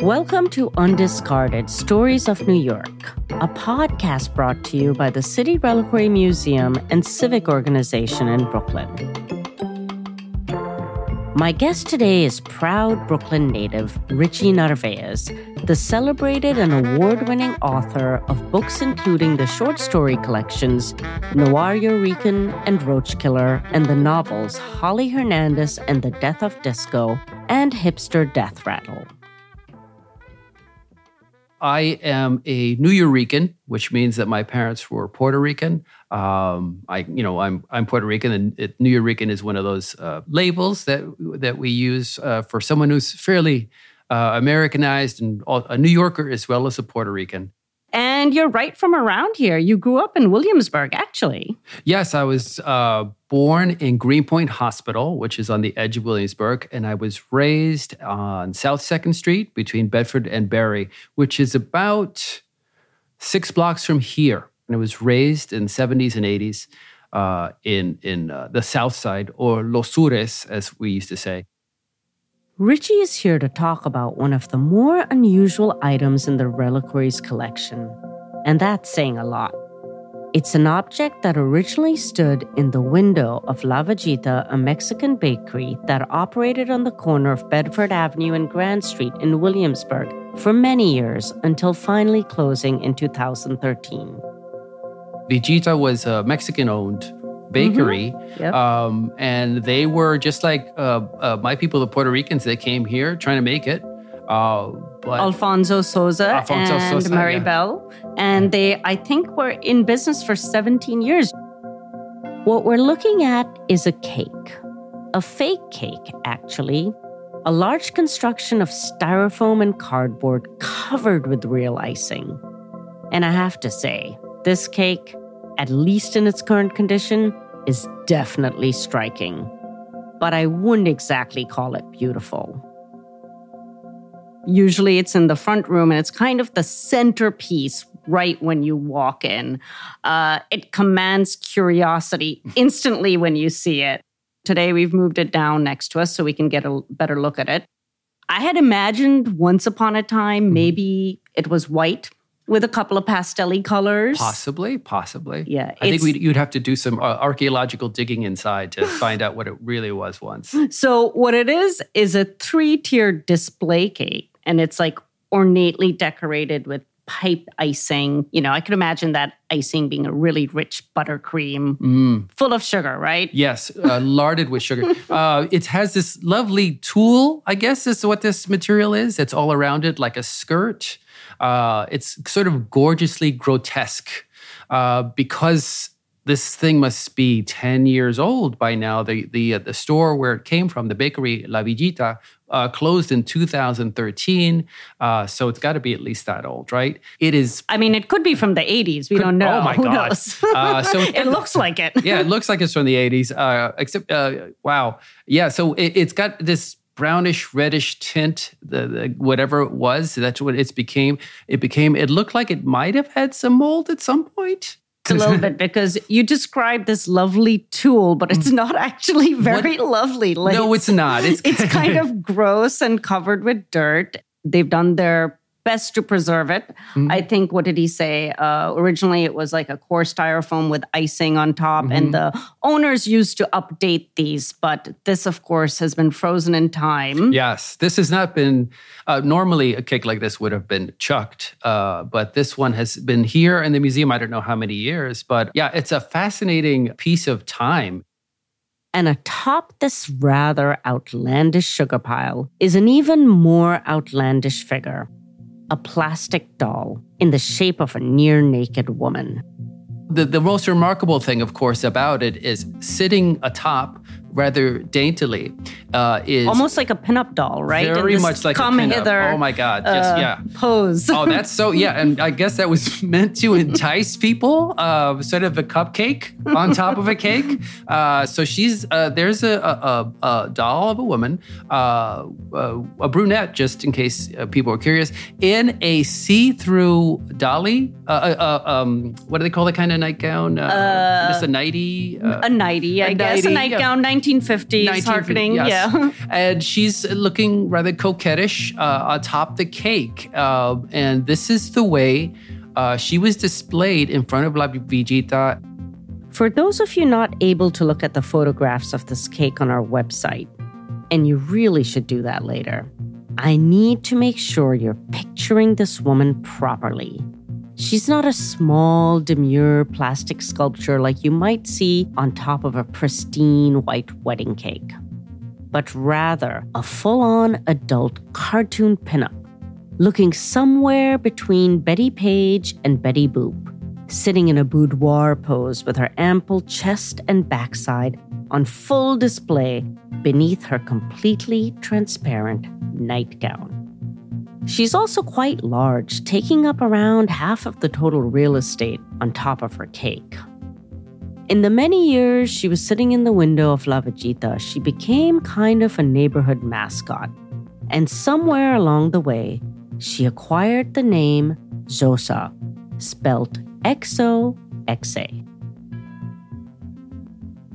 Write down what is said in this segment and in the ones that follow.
Welcome to Undiscarded Stories of New York, a podcast brought to you by the City Reliquary Museum and Civic Organization in Brooklyn. My guest today is proud Brooklyn native Richie Narvaez, the celebrated and award winning author of books including the short story collections Noiryorican and Roach Killer, and the novels Holly Hernandez and the Death of Disco and Hipster Death Rattle. I am a Nuyorican, which means that my parents were Puerto Rican. Um, I, you know, I'm I'm Puerto Rican, and it, Nuyorican is one of those uh, labels that that we use uh, for someone who's fairly uh, Americanized and a New Yorker as well as a Puerto Rican. And you're right from around here. You grew up in Williamsburg, actually. Yes, I was uh, born in Greenpoint Hospital, which is on the edge of Williamsburg, and I was raised on South Second Street between Bedford and Berry, which is about six blocks from here. And I was raised in the 70s and 80s uh, in in uh, the South Side, or Los Sures, as we used to say. Richie is here to talk about one of the more unusual items in the reliquaries collection, and that's saying a lot. It's an object that originally stood in the window of La Villita, a Mexican bakery that operated on the corner of Bedford Avenue and Grand Street in Williamsburg for many years until finally closing in 2013. Villita was uh, a Mexican owned bakery. Mm-hmm. Yep. Um, and they were just like uh, uh, my people, the Puerto Ricans, they came here trying to make it. Uh, but Alfonso Souza Alfonso and Sosa, Mary yeah. Bell. And they, I think, were in business for 17 years. What we're looking at is a cake, a fake cake, actually. A large construction of styrofoam and cardboard covered with real icing. And I have to say, this cake at least in its current condition, is definitely striking. But I wouldn't exactly call it beautiful. Usually it's in the front room and it's kind of the centerpiece right when you walk in. Uh, it commands curiosity instantly when you see it. Today we've moved it down next to us so we can get a better look at it. I had imagined once upon a time mm-hmm. maybe it was white with a couple of pastelly colors. Possibly, possibly. Yeah. I think you'd have to do some uh, archaeological digging inside to find out what it really was once. So, what it is, is a three tiered display cake, and it's like ornately decorated with pipe icing. You know, I could imagine that icing being a really rich buttercream, mm. full of sugar, right? Yes, uh, larded with sugar. Uh, it has this lovely tulle, I guess is what this material is. It's all around it like a skirt. Uh, it's sort of gorgeously grotesque uh, because this thing must be 10 years old by now. The, the, uh, the store where it came from, the bakery La Villita, uh, closed in 2013. Uh, so it's got to be at least that old, right? It is. I mean, it could be from the 80s. We could, don't know. Oh my Who God. Uh, so it looks like it. yeah, it looks like it's from the 80s. Uh, except, uh, wow. Yeah, so it, it's got this brownish reddish tint the, the, whatever it was that's what it's became it became it looked like it might have had some mold at some point a little bit because you described this lovely tool, but it's mm. not actually very what? lovely. Like no, it's, it's not. It's, it's kind of gross and covered with dirt. They've done their best to preserve it. Mm-hmm. I think, what did he say? Uh, originally, it was like a core styrofoam with icing on top, mm-hmm. and the owners used to update these. But this, of course, has been frozen in time. Yes, this has not been. Uh, normally, a cake like this would have been chucked, uh, but this one has been here in the museum. I don't know how many years, but yeah, it's a fascinating piece of time. And atop this rather outlandish sugar pile is an even more outlandish figure a plastic doll in the shape of a near naked woman. The, the most remarkable thing, of course, about it is sitting atop rather daintily uh, is almost like a pinup doll, right? Very much like come a pinup. Hither, oh my god! Yes, uh, yeah. Pose. oh, that's so yeah, and I guess that was meant to entice people. Uh, sort of a cupcake on top of a cake. Uh, so she's uh, there's a, a, a, doll of a woman, uh, a brunette, just in case people are curious, in a see-through dolly. Um, what do they call the kind of nightgown? Uh, just a nightie. a nightie, I guess. Nightie, a nightgown. Yeah 1950s, 1950s harkening, yes. yeah. and she's looking rather coquettish uh, atop the cake. Uh, and this is the way uh, she was displayed in front of La Villita. For those of you not able to look at the photographs of this cake on our website, and you really should do that later, I need to make sure you're picturing this woman properly. She's not a small, demure plastic sculpture like you might see on top of a pristine white wedding cake, but rather a full on adult cartoon pinup, looking somewhere between Bettie Page and Betty Boop, sitting in a boudoir pose with her ample chest and backside on full display beneath her completely transparent nightgown. She's also quite large, taking up around half of the total real estate on top of her cake. In the many years she was sitting in the window of La Villita, she became kind of a neighborhood mascot. And somewhere along the way, she acquired the name Xoxa, spelt X O X A.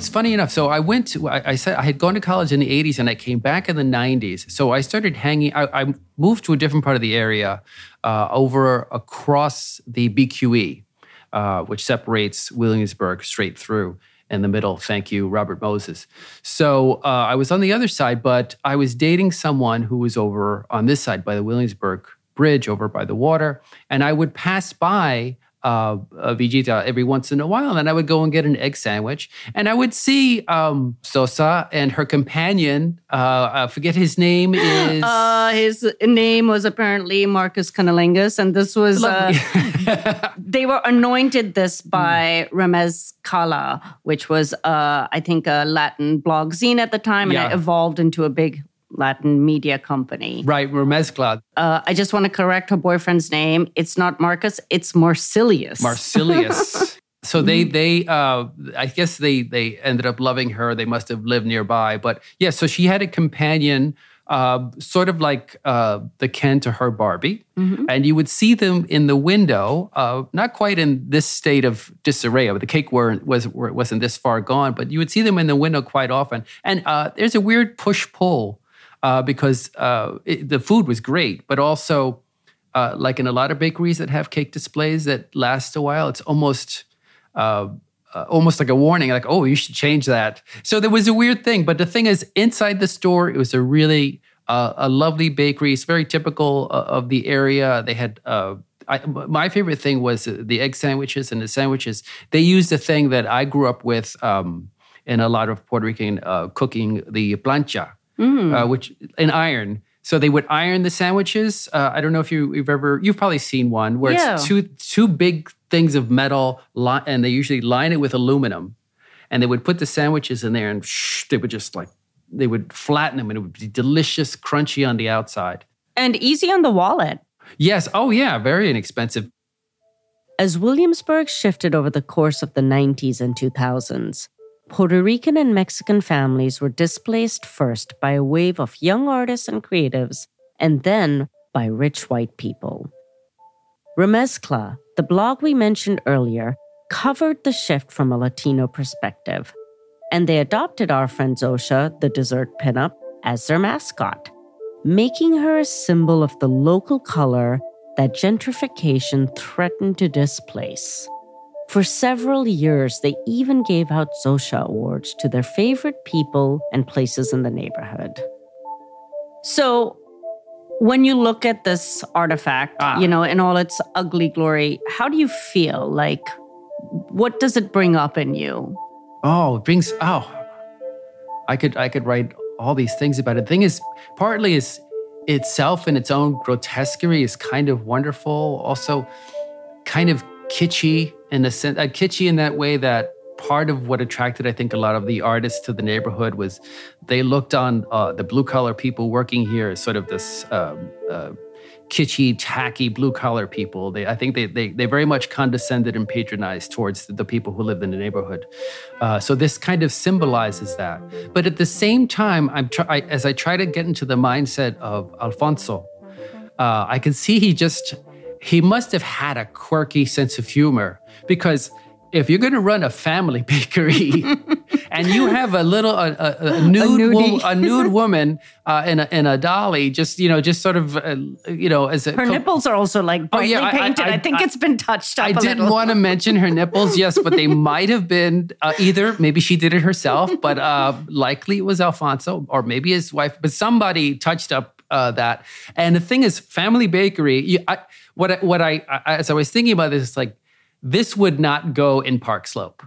It's funny enough. So I went to, I, I, said I had gone to college in the 80s and I came back in the 90s. So I started hanging, I, I moved to a different part of the area uh, over across the BQE, uh, which separates Williamsburg straight through in the middle. Thank you, Robert Moses. So uh, I was on the other side, but I was dating someone who was over on this side by the Williamsburg Bridge over by the water. And I would pass by uh, Villita every once in a while. And then I would go and get an egg sandwich. And I would see um, Xoxa and her companion, uh, I forget his name is. Uh, his name was apparently Marcus Cunnilingus. And this was, uh, they were anointed this by mm. Remez Cala, which was, uh, I think, a Latin blog zine at the time. And yeah. it evolved into a big Latin media company. Right, Remezcla. Uh, I just want to correct her boyfriend's name. It's not Marcus, it's Marsilius. Marsilius. so they they uh, I guess they they ended up loving her. They must have lived nearby. But yeah, so she had a companion uh, sort of like uh, the Ken to her Barbie. Mm-hmm. And you would see them in the window, uh, not quite in this state of disarray. But The cake weren't, was, wasn't this far gone, but you would see them in the window quite often. And uh, there's a weird push pull uh, because uh, it, the food was great, but also uh, like in a lot of bakeries that have cake displays that last a while, it's almost uh, uh, almost like a warning, like oh, you should change that. So there was a weird thing, but the thing is, inside the store, it was a really uh, a lovely bakery. It's very typical of the area. They had. I, my favorite thing was the egg sandwiches and the sandwiches. They used a thing that I grew up with um, in a lot of Puerto Rican cooking, the plancha, mm. uh, which an iron. So they would iron the sandwiches. Uh, I don't know if you, have ever you've probably seen one where yeah. it's two two big things of metal, li- and they usually line it with aluminum, and they would put the sandwiches in there, and shh, they would just like they would flatten them, and it would be delicious, crunchy on the outside, and easy on the wallet. Yes. Oh yeah, very inexpensive. As Williamsburg shifted over the course of the 90s and 2000s, Puerto Rican and Mexican families were displaced first by a wave of young artists and creatives, and then by rich white people. Remezcla, the blog we mentioned earlier, covered the shift from a Latino perspective, and they adopted our friend Xoxa, the dessert pinup, as their mascot, making her a symbol of the local color that gentrification threatened to displace. For several years, they even gave out Xoxa awards to their favorite people and places in the neighborhood. So, when you look at this artifact, ah. you know, in all its ugly glory, how do you feel? Like, what does it bring up in you? Oh, it brings, oh, I could, I could write all these things about it. The thing is, partly is itself in its own grotesquerie is kind of wonderful. Also, kind of kitschy in a sense, uh, kitschy in that way that part of what attracted, I think, a lot of the artists to the neighborhood was they looked on uh, the blue collar people working here as sort of this um, uh, kitschy, tacky blue collar people. They, I think they, they, they very much condescended and patronized towards the, the people who lived in the neighborhood. Uh, so this kind of symbolizes that. But at the same time, I'm try, I, as I try to get into the mindset of Alfonso, uh, I can see he just he must have had a quirky sense of humor because if you're going to run a family bakery and you have a little a, a, a nude a, a nude woman uh, in a in a dolly, just you know, just sort of uh, you know, as a her co- nipples are also like brightly oh, yeah, painted. I, I, I think it's been touched up. I didn't want to mention her nipples, yes, but they might have been uh, either maybe she did it herself, but uh, likely it was Alfonso or maybe his wife, but somebody touched up uh, that. And the thing is, family bakery. You, I, what what I, I as I was thinking about this, it's like this would not go in Park Slope.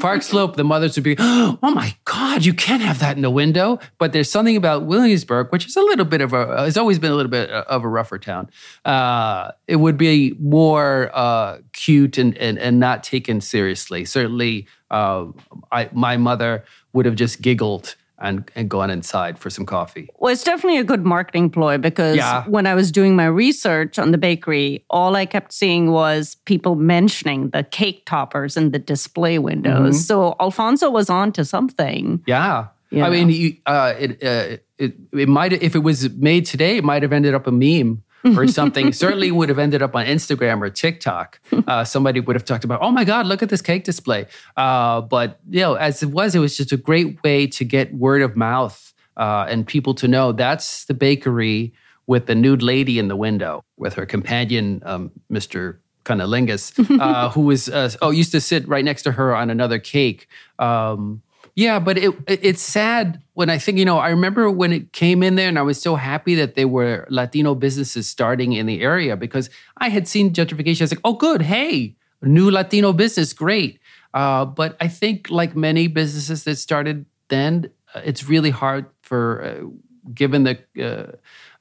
Park Slope, the mothers would be, oh my God, you can't have that in the window. But there's something about Williamsburg, which is a little bit of a, has always been a little bit of a rougher town. Uh, it would be more uh, cute and, and, and not taken seriously. Certainly, uh, I, my mother would have just giggled and, and gone inside for some coffee. Well, it's definitely a good marketing ploy because yeah. when I was doing my research on the bakery, all I kept seeing was people mentioning the cake toppers and the display windows. Mm-hmm. So Alfonso was on to something. Yeah. I mean, you, uh, it, uh, it, it might if it was made today, it might have ended up a meme or something certainly would have ended up on Instagram or TikTok. Uh, somebody would have talked about, oh my God, look at this cake display. Uh, but, you know, as it was, it was just a great way to get word of mouth uh, and people to know that's the bakery with the nude lady in the window with her companion, um, Mr. Cunnilingus, uh, who was, uh, oh, used to sit right next to her on another cake. Um, yeah, but it, it's sad when I think, you know, I remember when it came in there and I was so happy that there were Latino businesses starting in the area because I had seen gentrification. I was like, oh, good. Hey, new Latino business, great. Uh, but I think, like many businesses that started then, uh, it's really hard for, uh, given the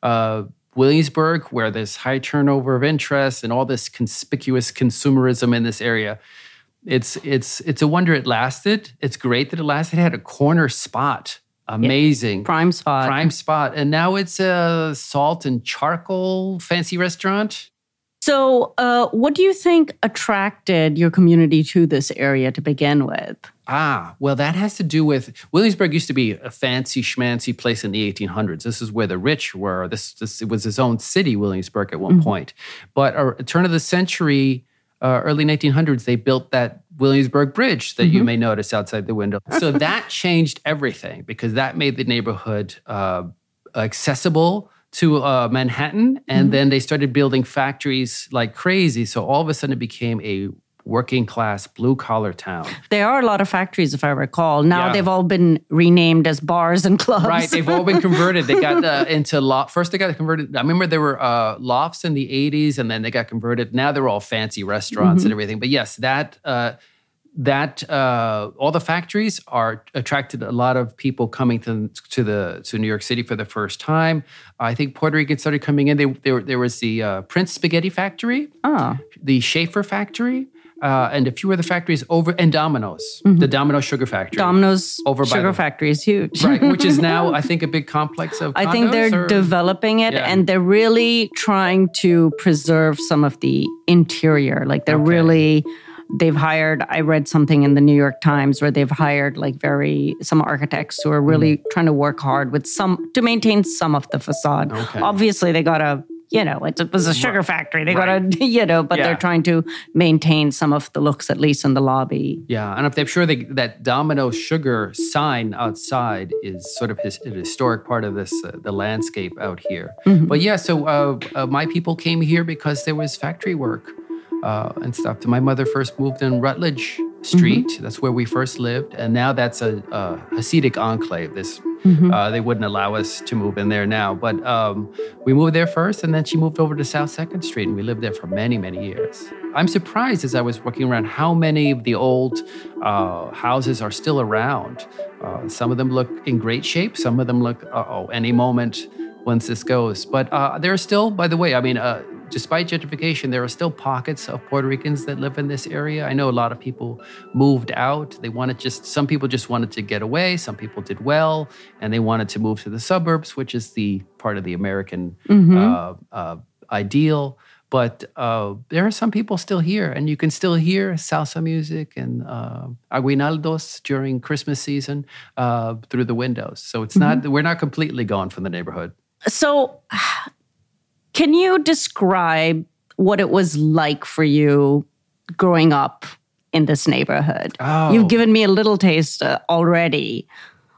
uh, uh, Williamsburg, where there's high turnover of interest and all this conspicuous consumerism in this area it's it's it's a wonder it lasted. It's great that it lasted. It had a corner spot. Amazing. Yep. Prime spot. Prime spot. And now it's a salt and charcoal fancy restaurant. So, uh, what do you think attracted your community to this area to begin with? Ah, well, that has to do with Williamsburg used to be a fancy schmancy place in the 1800s. This is where the rich were. This, this it was his own city, Williamsburg, at one mm-hmm. point. But a uh, turn of the century, uh, early 1900s, they built that Williamsburg Bridge that mm-hmm. you may notice outside the window. So that changed everything because that made the neighborhood uh, accessible to uh, Manhattan. And mm-hmm. then they started building factories like crazy. So all of a sudden it became a working class blue collar town. There are a lot of factories, if I recall. Now yeah. they've all been renamed as bars and clubs. Right, they've all been converted. They got uh, into loft. First, they got converted. I remember there were uh, lofts in the '80s, and then they got converted. Now they're all fancy restaurants mm-hmm. and everything. But yes, that. Uh, that uh, all the factories are attracted a lot of people coming to, to the to New York City for the first time. I think Puerto Rican started coming in. They, they there was the uh, Prince Spaghetti Factory, oh. the Schaefer Factory, uh, and a few other factories over, and Domino's, mm-hmm. the Domino's Sugar Factory. Domino's over Sugar the, Factory is huge, right? Which is now, I think, a big complex of. I think they're or, developing it, yeah. and they're really trying to preserve some of the interior. Like they're okay. really they've hired i read something in the new york times where they've hired like very some architects who are really mm. trying to work hard with some to maintain some of the facade okay. obviously they got to you know, it was a sugar factory. They right. got to, you know, but yeah. they're trying to maintain some of the looks, at least in the lobby. Yeah. And I'm sure they, that Domino Sugar sign outside is sort of his, a historic part of this, uh, the landscape out here. Mm-hmm. But yeah, so uh, uh, my people came here because there was factory work uh, and stuff. My mother first moved in Rutledge Street. Mm-hmm. That's where we first lived. And now that's a, a Hasidic enclave, this Mm-hmm. Uh, they wouldn't allow us to move in there now. But um, we moved there first, and then she moved over to South Second Street, and we lived there for many, many years. I'm surprised as I was walking around how many of the old uh, houses are still around. Uh, some of them look in great shape. Some of them look, oh, any moment once this goes. But uh, there are still, by the way, I mean, uh, despite gentrification, there are still pockets of Puerto Ricans that live in this area. I know a lot of people moved out. They wanted just, some people just wanted to get away. Some people did well, and they wanted to move to the suburbs, which is the part of the American mm-hmm. uh, uh, ideal. But uh, there are some people still here, and you can still hear salsa music and uh, aguinaldos during Christmas season uh, through the windows. So it's mm-hmm. not, we're not completely gone from the neighborhood. So, can you describe what it was like for you growing up in this neighborhood. Oh. You've given me a little taste uh, already.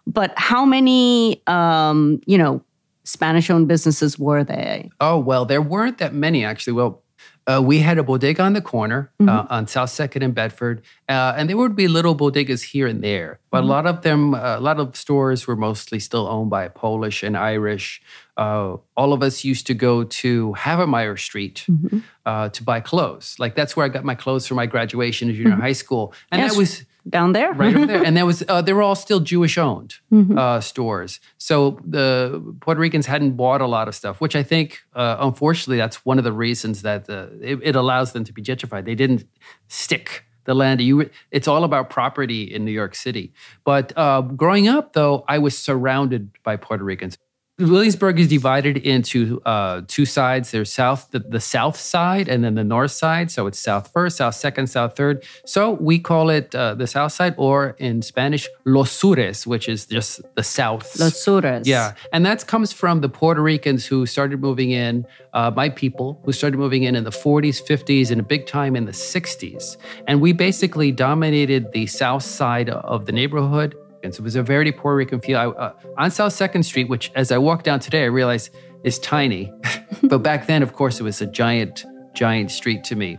But how many, um, you know, Spanish owned businesses were they? Oh, well, there weren't that many actually. Well, uh, we had a bodega on the corner uh, mm-hmm. uh, on South Second and Bedford, uh, and there would be little bodegas here and there. But mm-hmm. a lot of them, uh, a lot of stores were mostly still owned by Polish and Irish. Uh, all of us used to go to Havemeyer Street mm-hmm. to buy clothes. Like that's where I got my clothes for my graduation in junior mm-hmm. high school, and yes. that was down there, right over there. And that was uh, they were all still Jewish owned mm-hmm. uh, stores. So the Puerto Ricans hadn't bought a lot of stuff, which I think, uh, unfortunately, that's one of the reasons that it, it, allows them to be gentrified. They didn't stick the land. You, it's all about property in New York City. But uh, growing up, though, I was surrounded by Puerto Ricans. Williamsburg is divided into uh, two sides. There's south, the, the, south side, and then the north side. So it's south first, south second, south third. So we call it uh, the south side, or in Spanish, Los Sures, which is just the south. Los Sures. Yeah, and that comes from the Puerto Ricans who started moving in, uh, my people who started moving in in the 40s, 50s, and a big time in the 60s. And we basically dominated the south side of the neighborhood it was a very Puerto Rican feel. I, uh, on South Second Street, which as I walk down today, I realize is tiny, but back then, of course, it was a giant, giant street to me.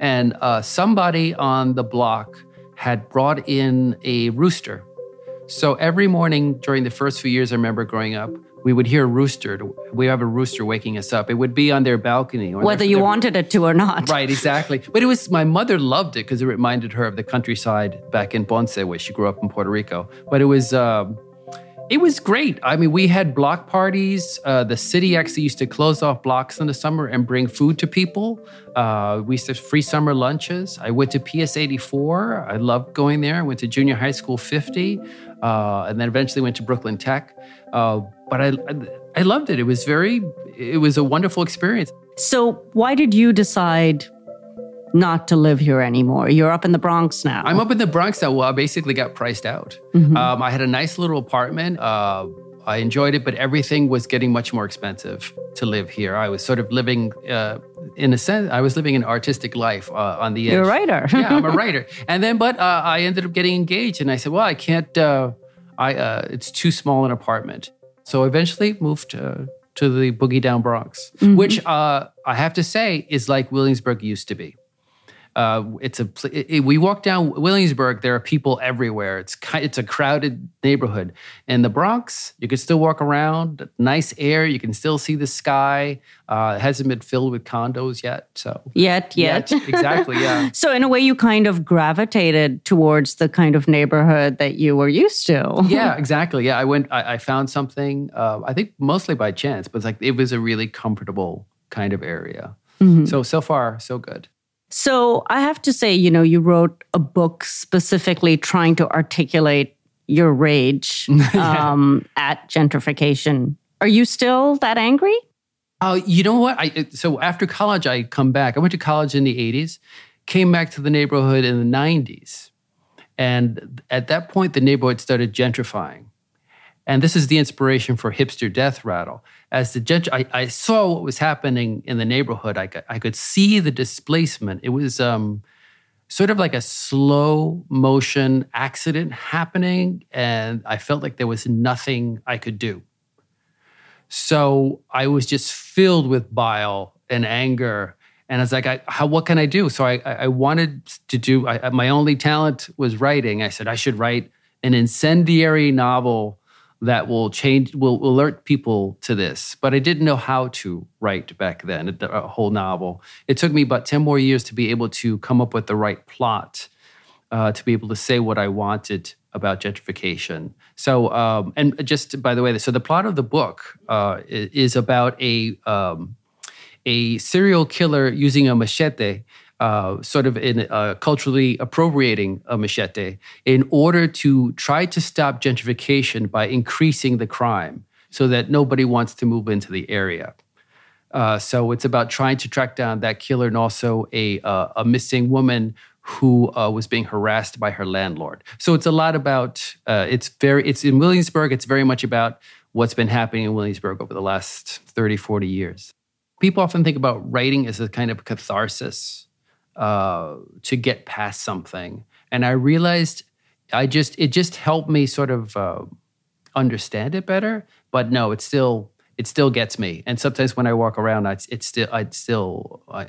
And uh, somebody on the block had brought in a rooster. So every morning during the first few years I remember growing up, we would hear a rooster. We have a rooster waking us up. It would be on their balcony. Whether their, you their, wanted it to or not. Right, exactly. But it was, my mother loved it because it reminded her of the countryside back in Ponce, where she grew up in Puerto Rico. But it was, um, it was great. I mean, we had block parties. Uh, the city actually used to close off blocks in the summer and bring food to people. Uh, we used to have free summer lunches. I went to PS 84. I loved going there. I went to junior high school 50, uh, and then eventually went to Brooklyn Tech. But I, I loved it. It was very, it was a wonderful experience. So, why did you decide not to live here anymore? You're up in the Bronx now. I'm up in the Bronx now. Well, I basically got priced out. Mm-hmm. Um, I had a nice little apartment. Uh, I enjoyed it, but everything was getting much more expensive to live here. I was sort of living, uh, in a sense, I was living an artistic life uh, on the edge. You're a writer. yeah, I'm a writer. And then, but uh, I ended up getting engaged, and I said, well, I can't. Uh, I uh, it's too small an apartment. So eventually moved to, to the Boogie Down Bronx, mm-hmm. which uh, I have to say is like Williamsburg used to be. Uh, it's a it, it, we walk down Williamsburg. There are people everywhere. It's it's a crowded neighborhood. In the Bronx, you can still walk around. Nice air. You can still see the sky. Uh, it hasn't been filled with condos yet. So yet, yet, yet exactly. Yeah. so in a way, you kind of gravitated towards the kind of neighborhood that you were used to. yeah, exactly. Yeah, I went. I, I found something. Uh, I think mostly by chance, but it's like it was a really comfortable kind of area. Mm-hmm. So so far, so good. So I have to say, you know, you wrote a book specifically trying to articulate your rage um, at gentrification. Are you still that angry? Uh, you know what? I so after college, I come back. I went to college in the '80s, came back to the neighborhood in the '90s, and at that point, the neighborhood started gentrifying. And this is the inspiration for Hipster Death Rattle. As the gent- I, I saw what was happening in the neighborhood. I, I could see the displacement. It was um, sort of like a slow motion accident happening, and I felt like there was nothing I could do. So I was just filled with bile and anger. And I was like, I, how, what can I do? So I, I wanted to do, I, my only talent was writing. I said, I should write an incendiary novel that will change will alert people to this. But i didn't know how to write back then a whole novel. It took me about 10 more years to be able to come up with the right plot uh, to be able to say what i wanted about gentrification. So um, and just by the way so the plot of the book uh, is about a um, a serial killer using a machete uh, sort of in uh, culturally appropriating a machete in order to try to stop gentrification by increasing the crime so that nobody wants to move into the area. Uh, so it's about trying to track down that killer and also a, uh, a missing woman who uh, was being harassed by her landlord. So it's a lot about, uh, it's very, it's in Williamsburg, it's very much about what's been happening in Williamsburg over the last 30, 40 years. People often think about writing as a kind of catharsis uh, to get past something. And I realized I just it just helped me sort of uh, understand it better. But no, it still it still gets me. And sometimes when I walk around, I, it's still I still I,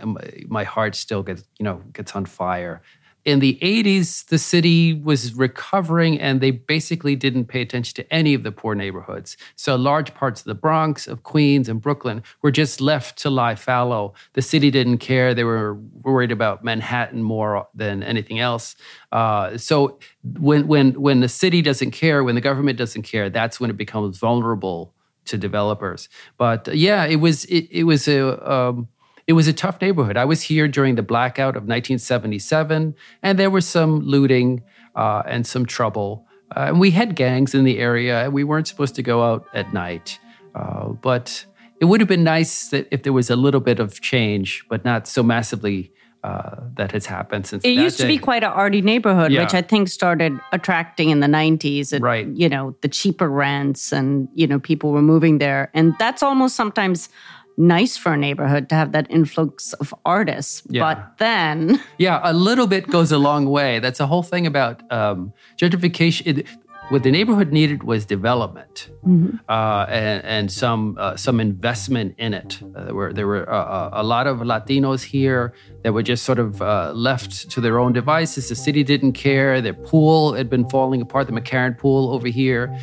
my heart still gets you know gets on fire in the 80s, the city was recovering and they basically didn't pay attention to any of the poor neighborhoods. So large parts of the Bronx, of Queens, and Brooklyn were just left to lie fallow. The city didn't care. They were worried about Manhattan more than anything else. Uh, so when, when, when the city doesn't care, when the government doesn't care, that's when it becomes vulnerable to developers. But yeah, it was, it, it was a, um, it was a tough neighborhood. I was here during the blackout of 1977, and there was some looting uh, and some trouble. Uh, and we had gangs in the area, and we weren't supposed to go out at night. Uh, but it would have been nice that if there was a little bit of change, but not so massively uh, that has happened since. It used day. to be quite an arty neighborhood, yeah. which I think started attracting in the '90s. And, right. You know, the cheaper rents, and you know, people were moving there, and that's almost sometimes nice for a neighborhood to have that influx of artists. Yeah. But then. Yeah, a little bit goes a long way. That's a whole thing about um, gentrification. It, what the neighborhood needed was development mm-hmm. uh, and, and, some uh, some investment in it. Uh, there were there were uh, uh, a lot of Latinos here that were just sort of uh, left to their own devices. The city didn't care. Their pool had been falling apart. The McCarran pool over here.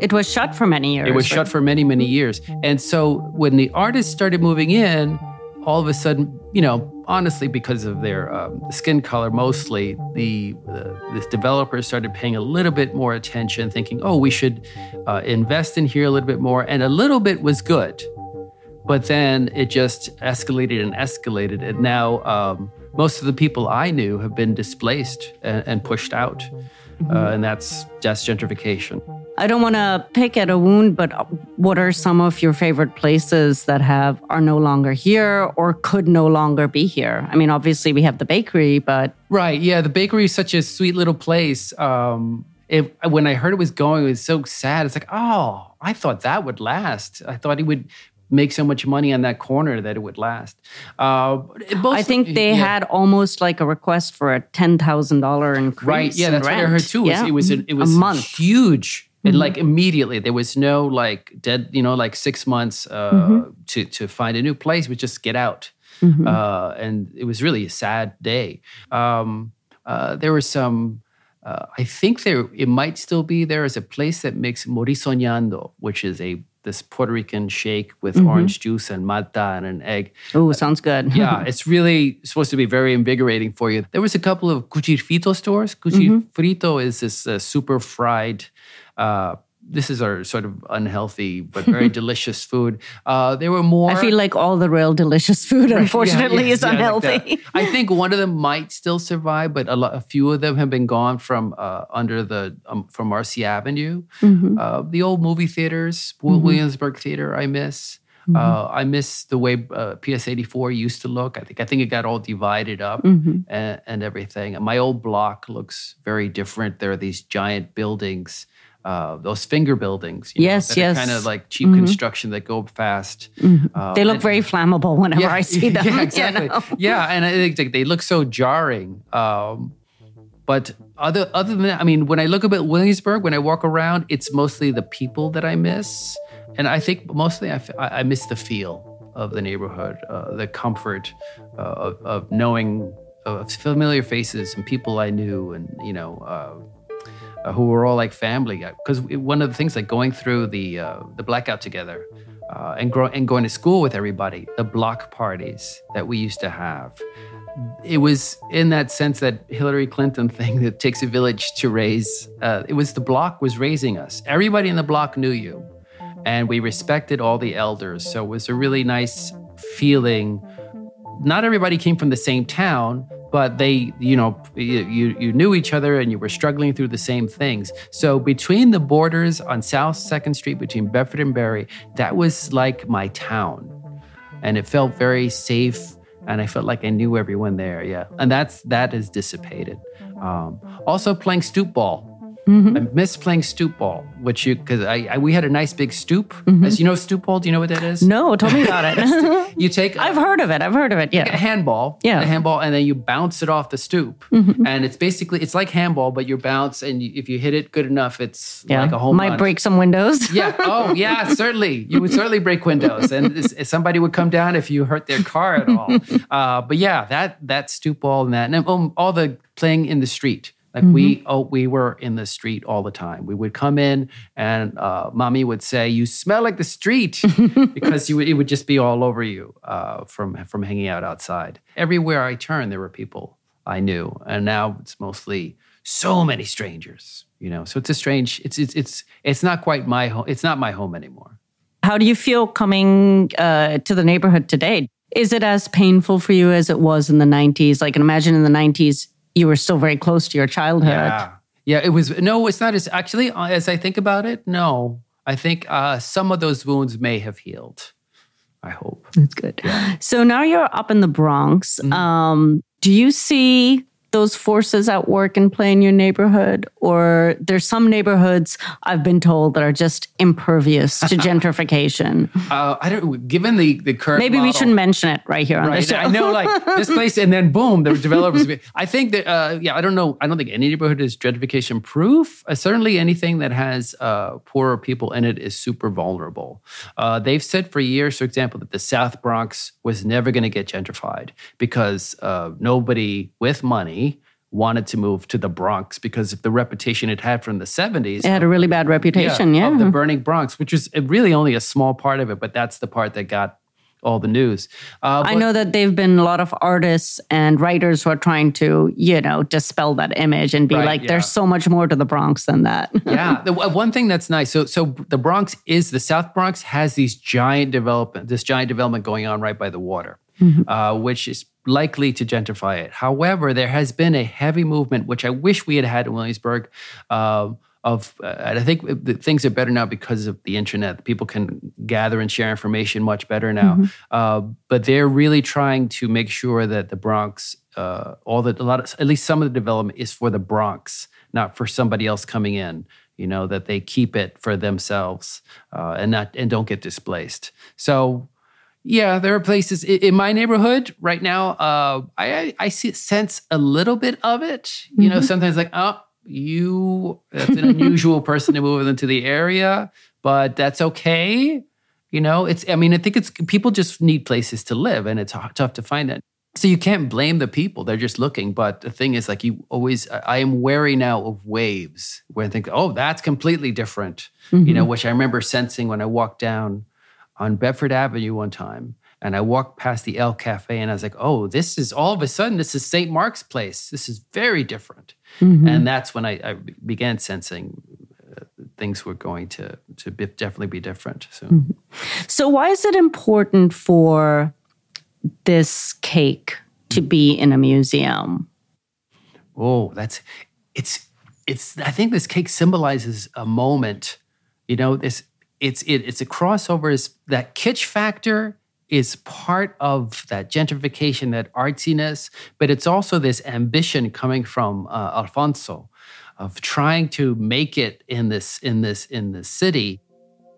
it was shut for many years. It was right? shut for many many years. And so when the artists started moving in, all of a sudden, you know, honestly, because of their um, skin color mostly, the, the developers started paying a little bit more attention, thinking, oh, we should uh, invest in here a little bit more. And a little bit was good. But then it just escalated and escalated. And now um, most of the people I knew have been displaced and, and pushed out. Mm-hmm. Uh, and that's just gentrification. I don't want to pick at a wound, but what are some of your favorite places that have are no longer here or could no longer be here? I mean, obviously we have the bakery, but right, yeah, the bakery is such a sweet little place. Um, it, when I heard it was going, it was so sad. It's like, oh, I thought that would last. I thought it would make so much money on that corner that it would last. Uh, I think they yeah. had almost like a request for a ten thousand dollar increase. Right. Yeah, that's rent. what I heard too. Yeah. It was it was a month. huge and mm-hmm. like immediately there was no like dead you know like six months uh, mm-hmm. to to find a new place we just get out mm-hmm. uh, and it was really a sad day um, uh, there was some uh, I think there it might still be there is a place that makes morisoñando, which is a this Puerto Rican shake with mm-hmm. orange juice and malta and an egg. Oh, sounds good. yeah, it's really supposed to be very invigorating for you. There was a couple of cuchifrito stores. Cuchifrito mm-hmm. is this uh, super fried uh, this is our sort of unhealthy but very delicious food. Uh, there were more. I feel like all the real delicious food, right, unfortunately, yeah, yeah, is yeah, unhealthy. Like I think one of them might still survive, but a, lot, a few of them have been gone from uh, under the um, from Marcy Avenue. Mm-hmm. Uh, the old movie theaters, mm-hmm. Williamsburg Theater, I miss. Mm-hmm. Uh, I miss the way uh, PS eighty four used to look. I think I think it got all divided up mm-hmm. and, and, everything. And my old block looks very different. There are these giant buildings uh, those finger buildings. yes, know, yes. Kind of like cheap mm-hmm. construction that go fast. Mm-hmm. Uh, they look and, very flammable whenever yeah, I see them. Yeah, exactly. You know? Yeah, and I think they look so jarring. Um, but other other than that, I mean, when I look at Williamsburg, when I walk around, it's mostly the people that I miss, and I think mostly I, I miss the feel of the neighborhood, uh, the comfort uh, of, of, knowing of familiar faces and people I knew, and you know who were all like family. Because uh, one of the things, like going through the uh, the blackout together, uh, and grow, and going to school with everybody, the block parties that we used to have. It was in that sense that Hillary Clinton thing that takes a village to raise. Uh, it was the block was raising us. Everybody in the block knew you, and we respected all the elders. So it was a really nice feeling. Not everybody came from the same town, but they you know you, you knew each other and you were struggling through the same things. So between the borders on south second street between bedford and Berry that was like my town. And it felt very safe and i felt like i knew everyone there yeah. And that's that is dissipated. Um, also playing stoop ball Mm-hmm. I miss playing stoop ball, which you because I, I, we had a nice big stoop. Mm-hmm. As you know, stoop ball. Do you know what that is? No, tell me about it. you take. I've heard of it. I've heard of it. Yeah, a handball. Yeah, a handball, and then you bounce it off the stoop, mm-hmm. and it's basically it's like handball, but you bounce, and you, if you hit it good enough, it's yeah. like a home. Might run. break some windows. yeah. Oh, yeah. Certainly, you would certainly break windows, and somebody would come down if you hurt their car at all. Uh, but yeah, that that stoop ball and that, and um, all the playing in the street. Like mm-hmm. we oh we were in the street all the time. We would come in and uh, mommy would say, "You smell like the street," because you it would just be all over you uh, from from hanging out outside. Everywhere I turned, there were people I knew, and now it's mostly so many strangers. You know, so it's a strange. It's it's it's it's not quite my home. It's not my home anymore. How do you feel coming uh, to the neighborhood today? Is it as painful for you as it was in the 90s? Like, imagine in the 90s, you were still very close to your childhood. Yeah. Yeah, it was. No, it's not as actually, uh, as I think about it, no. I think uh, some of those wounds may have healed. I hope. That's good. Yeah. So now you're up in the Bronx. Mm-hmm. Um, do you see those forces at work and play in your neighborhood? Or there's some neighborhoods I've been told that are just impervious to gentrification. Uh, I don't. Given the the current, maybe model, we shouldn't mention it right here on right, the show. I know, like this place, and then boom, the developers. I think that uh, yeah, I don't know. I don't think any neighborhood is gentrification proof. Uh, certainly, anything that has uh, poorer people in it is super vulnerable. Uh, they've said for years, for example, that the South Bronx was never going to get gentrified because uh, nobody with money wanted to move to the Bronx because of the reputation it had from the 70s. It had a really bad reputation, yeah. yeah. Of the burning Bronx, which was really only a small part of it, but that's the part that got all the news. Uh, I know that they've been a lot of artists and writers who are trying to, you know, dispel that image and be right, like, yeah. there's so much more to the Bronx than that. yeah, the one thing that's nice. So, so the Bronx is the South Bronx has these giant development, this giant development going on right by the water, mm-hmm. uh, which is likely to gentrify it. However, there has been a heavy movement, which I wish we had had in Williamsburg. Uh, of, uh, I think things are better now because of the internet. People can gather and share information much better now. Mm-hmm. Uh, but they're really trying to make sure that the Bronx, uh, all the a lot of at least some of the development is for the Bronx, not for somebody else coming in you know that they keep it for themselves uh, and not and don't get displaced so yeah, there are places in my neighborhood right now. Uh, I I see sense a little bit of it. You mm-hmm. know, sometimes like, oh, you that's an unusual person to move into the area, but that's okay. You know, it's. I mean, I think it's people just need places to live, and it's tough to find that. So you can't blame the people; they're just looking. But the thing is, like, you always. I am wary now of waves where I think, oh, that's completely different. Mm-hmm. You know, mm-hmm. which I remember sensing when I walked down on Bedford Avenue one time. And I walked past the L Cafe and I was like, oh, this is all of a sudden, this is St. Mark's Place. This is very different. Mm-hmm. And that's when I, I began sensing uh, things were going to, to be, definitely be different. So. Mm-hmm. so, why is it important for this cake to be in a museum? Oh, that's it's it's I think this cake symbolizes a moment. You know, this it's it, it's a crossover. Is that kitsch factor is part of that gentrification, that artsiness, but it's also this ambition coming from uh, Alfonso of trying to make it in this in this in this city.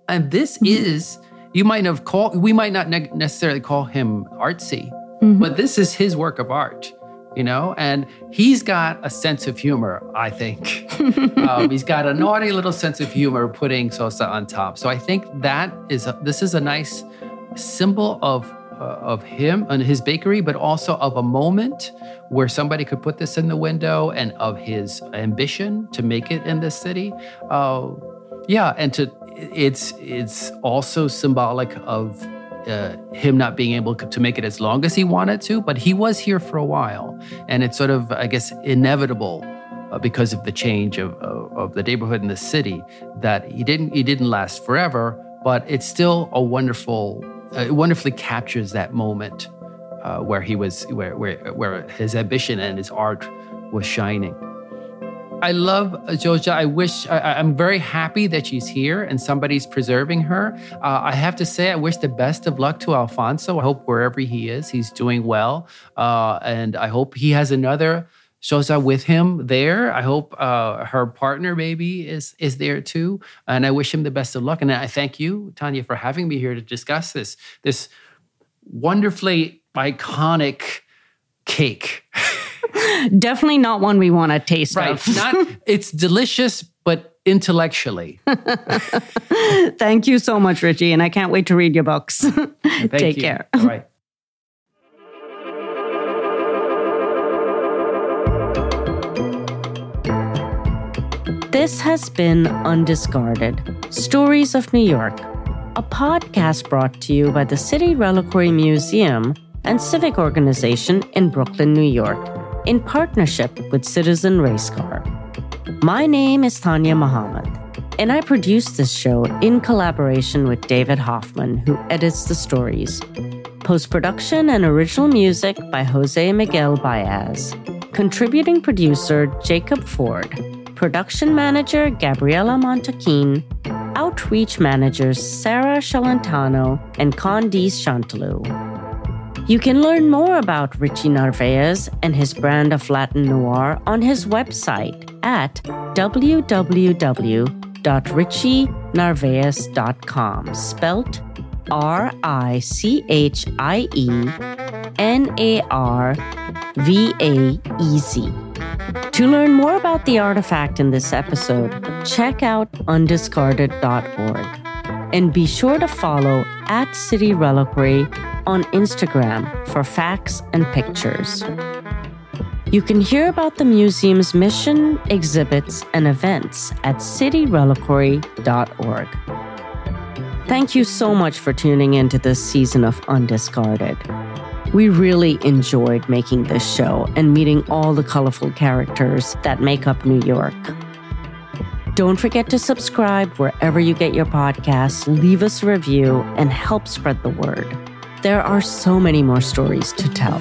And this mm-hmm. is you might have called we might not ne- necessarily call him artsy, mm-hmm. but this is his work of art you know? And he's got a sense of humor i think. Um, he's got a naughty little sense of humor putting Xoxa on top. So i think that is a, this is a nice symbol of uh, of him and his bakery but also of a moment where somebody could put this in the window and of his ambition to make it in this city. Uh, yeah and to it's it's also symbolic of uh, him not being able to make it as long as he wanted to, but he was here for a while. And it's sort of, I guess, inevitable uh, because of the change of, of, of, the neighborhood and the city that he didn't he didn't last forever, but it's still a wonderful, uh, it wonderfully captures that moment uh, where he was, where, where, where his ambition and his art was shining. I love Xoxa. I wish I, am very happy that she's here and somebody's preserving her. Uh, I have to say, I wish the best of luck to Alfonso. I hope wherever he is, he's doing well, uh, and I hope he has another Xoxa with him there. I hope uh, her partner maybe is is there too, and I wish him the best of luck. And I thank you, Tania, for having me here to discuss this this wonderfully iconic cake. Definitely not one we want to taste. Right. Of. not it's delicious, but intellectually. Thank you so much, Richie. And I can't wait to read your books. Take you. care. All right. This has been Undiscarded Stories of New York, a podcast brought to you by the City Reliquary Museum and Civic Organization in Brooklyn, New York, in partnership with Citizen Racecar. My name is Tania Muhammad, and I produce this show in collaboration with David Hoffman, who edits the stories. Post production and original music by Jose Miguel Baez. Contributing producer Jacob Ford production manager Gabriela Montaquin, outreach managers Sarah Shalantano and Candice Chantalou. You can learn more about Richie Narvaez and his brand of Latin noir on his website at www.richienarvaez.com, spelt R I C H I E N A R V A E Z. To learn more about the artifact in this episode, check out undiscarded.org. And be sure to follow at City Reliquary on Instagram for facts and pictures. You can hear about the museum's mission, exhibits, and events at cityreliquary.org. Thank you so much for tuning in to this season of Undiscarded. We really enjoyed making this show and meeting all the colorful characters that make up New York. Don't forget to subscribe wherever you get your podcasts, leave us a review, and help spread the word. There are so many more stories to tell.